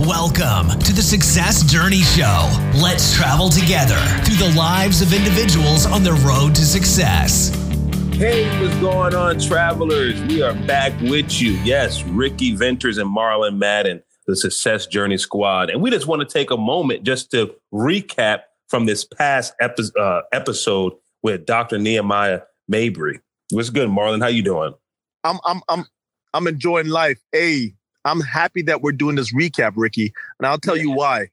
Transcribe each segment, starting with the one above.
Welcome to the Success Journey Show. Let's travel together through the lives of individuals on the road to success. Hey, what's going on, travelers? We are back with you. Yes, Ricky Venters and Marlon Madden, the Success Journey Squad. And we just want to take a moment just to recap from this past epi- uh, episode with Dr. Nehemiah Mabry. What's good, Marlon? How you doing? I'm I'm I'm I'm enjoying life. Hey, I'm happy that we're doing this recap, Ricky, and I'll tell you why.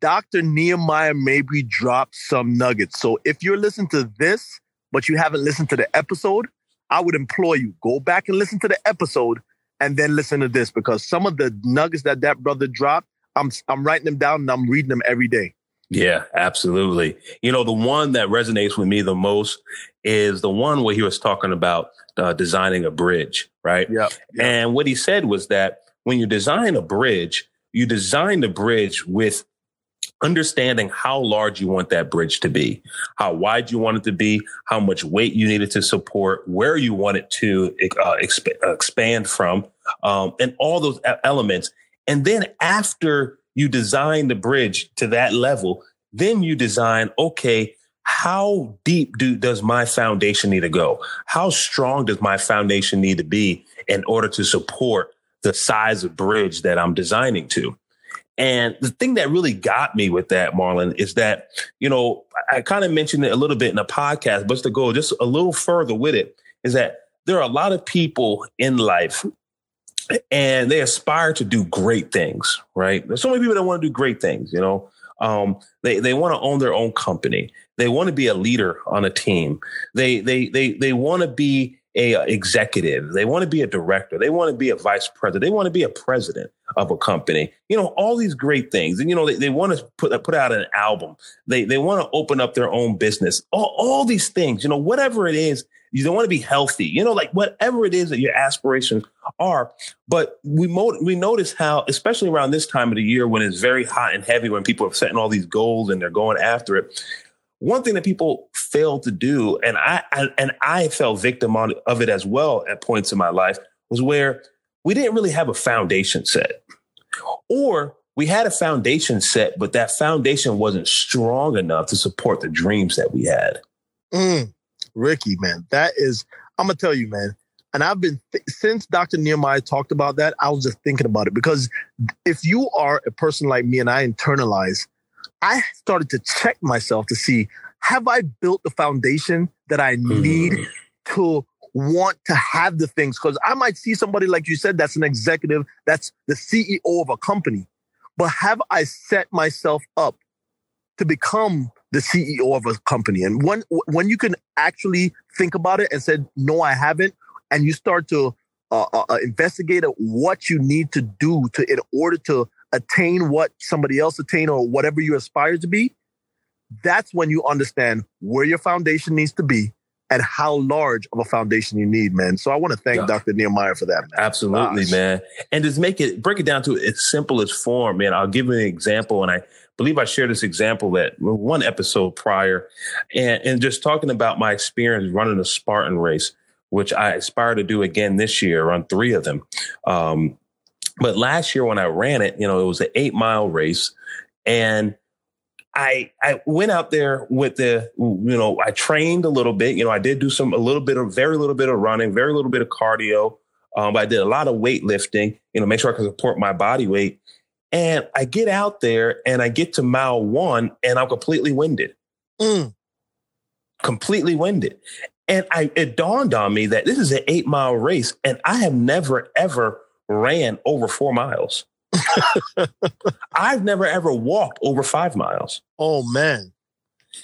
Dr. Nehemiah Mabry dropped some nuggets. So if you're listening to this, but you haven't listened to the episode, I would implore you go back and listen to the episode and then listen to this because some of the nuggets that that brother dropped, I'm I'm writing them down and I'm reading them every day. Yeah, absolutely. You know, the one that resonates with me the most is the one where he was talking about uh, designing a bridge, right? Yeah. And what he said was that when you design a bridge, you design the bridge with understanding how large you want that bridge to be, how wide you want it to be, how much weight you need it to support, where you want it to uh, exp- expand from, um, and all those elements. And then after you design the bridge to that level, then you design, okay, how deep do, does my foundation need to go? How strong does my foundation need to be in order to support the size of bridge that I'm designing to? And the thing that really got me with that, Marlon, is that, you know, I kind of mentioned it a little bit in the podcast, but to go just a little further with it, is that there are a lot of people in life and they aspire to do great things, right? There's so many people that want to do great things, you know. Um, they they want to own their own company. They want to be a leader on a team. They they they they want to be a executive. They want to be a director. They want to be a vice president. They want to be a president of a company. You know, all these great things. And you know, they, they want to put put out an album. They they want to open up their own business. All, all these things, you know, whatever it is, you don't want to be healthy. You know, like whatever it is that your aspirations are. But we mo- we notice how, especially around this time of the year when it's very hot and heavy, when people are setting all these goals and they're going after it, one thing that people fail to do, and I, I and I fell victim on, of it as well at points in my life, was where we didn't really have a foundation set, or we had a foundation set, but that foundation wasn't strong enough to support the dreams that we had. Mm, Ricky, man, that is. I'm gonna tell you, man. And I've been th- since Dr. Nehemiah talked about that. I was just thinking about it because if you are a person like me and I internalize I started to check myself to see have I built the foundation that I need mm. to want to have the things? Because I might see somebody, like you said, that's an executive, that's the CEO of a company. But have I set myself up to become the CEO of a company? And when when you can actually think about it and said, no, I haven't, and you start to uh, uh, uh investigate what you need to do to in order to attain what somebody else attained or whatever you aspire to be, that's when you understand where your foundation needs to be and how large of a foundation you need, man. So I want to thank yeah. Dr. Nehemiah for that. Man. Absolutely, Gosh. man. And just make it break it down to its simplest form, man. I'll give you an example, and I believe I shared this example at one episode prior, and and just talking about my experience running a Spartan race, which I aspire to do again this year, run three of them. Um, but last year when I ran it, you know, it was an eight mile race and I I went out there with the you know I trained a little bit. You know I did do some a little bit of very little bit of running very little bit of cardio um, I did a lot of weightlifting you know make sure I could support my body weight. And I get out there and I get to mile one and I'm completely winded. Mm. completely winded. And I it dawned on me that this is an eight mile race and I have never ever ran over four miles. I've never ever walked over five miles. Oh man.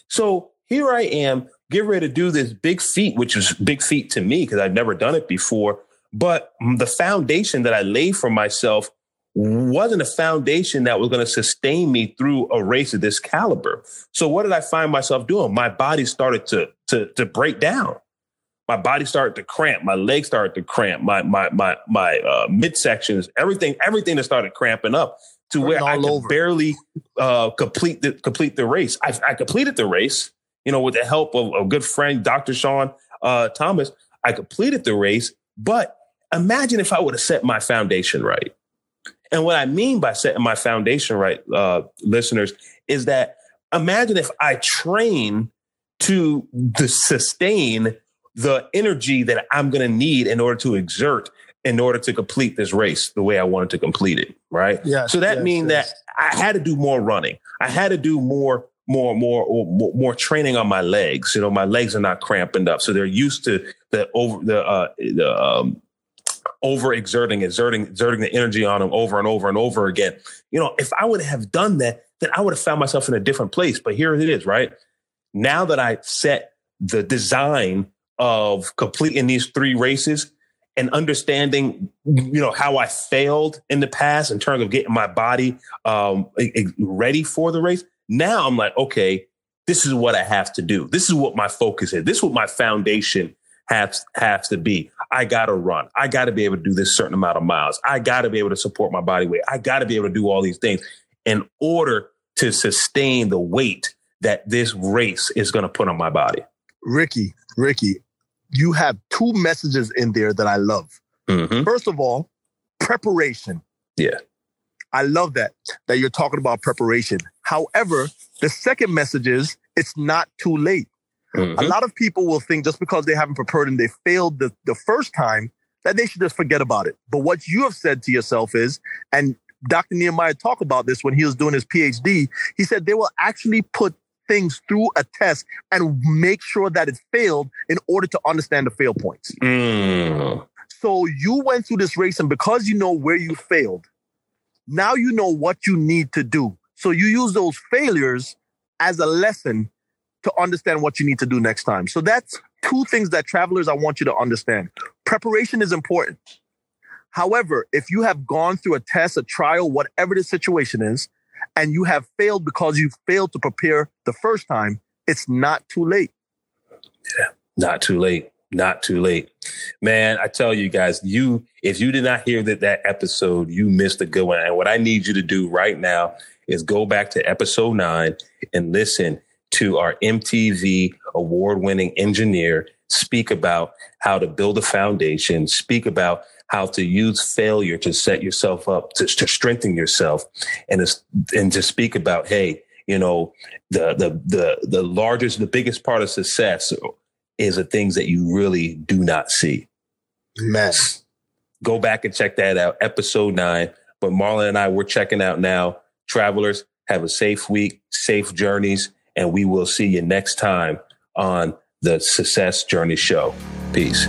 So here I am, get ready to do this big feat, which is big feat to me because I've never done it before. But the foundation that I laid for myself wasn't a foundation that was going to sustain me through a race of this caliber. So what did I find myself doing? My body started to to to break down my body started to cramp, my legs started to cramp, my my my my uh, midsections, everything everything that started cramping up to where I could over. barely uh, complete the complete the race. I, I, completed the race, you know, with the help of a good friend, Dr. Sean uh, Thomas. I completed the race, but imagine if I would have set my foundation right. And what I mean by setting my foundation right, uh, listeners, is that imagine if I train to the sustain the energy that I'm going to need in order to exert in order to complete this race the way I wanted to complete it. Right. Yeah. So that yes, means yes. that I had to do more running. I had to do more, more, more, more, more training on my legs. You know, my legs are not cramping up, so they're used to the over the uh, the um, over exerting, exerting, exerting the energy on them over and over and over again. You know, if I would have done that, then I would have found myself in a different place. But here it is, right? Now that I set the design of completing these three races and understanding, you know, how I failed in the past in terms of getting my body um, ready for the race. Now I'm like, okay, this is what I have to do. This is what my focus is. This is what my foundation has has to be. I gotta run. I gotta be able to do this certain amount of miles. I gotta be able to support my body weight. I gotta be able to do all these things in order to sustain the weight that this race is gonna put on my body. Ricky, Ricky, you have two messages in there that I love. Mm-hmm. First of all, preparation. Yeah. I love that, that you're talking about preparation. However, the second message is it's not too late. Mm-hmm. A lot of people will think just because they haven't prepared and they failed the, the first time that they should just forget about it. But what you have said to yourself is, and Dr. Nehemiah talked about this when he was doing his PhD, he said they will actually put things through a test and make sure that it failed in order to understand the fail points. Mm. So you went through this race, and because you know where you failed, now you know what you need to do. So you use those failures as a lesson to understand what you need to do next time. So that's two things that travelers I want you to understand. Preparation is important. However, if you have gone through a test, a trial, whatever the situation is, and you have failed because you failed to prepare the first time, it's not too late. Yeah, not too late. Not too late. Man, I tell you guys, you if you did not hear that that episode, you missed a good one. And what I need you to do right now is go back to episode 9 and listen to our MTV award-winning engineer speak about how to build a foundation, speak about how to use failure to set yourself up to, to strengthen yourself and to, and to speak about hey you know the the the the largest the biggest part of success is the things that you really do not see. Man. go back and check that out. Episode 9 but marlon and i we're checking out now. Travelers have a safe week safe journeys and we will see you next time on the success journey show. Peace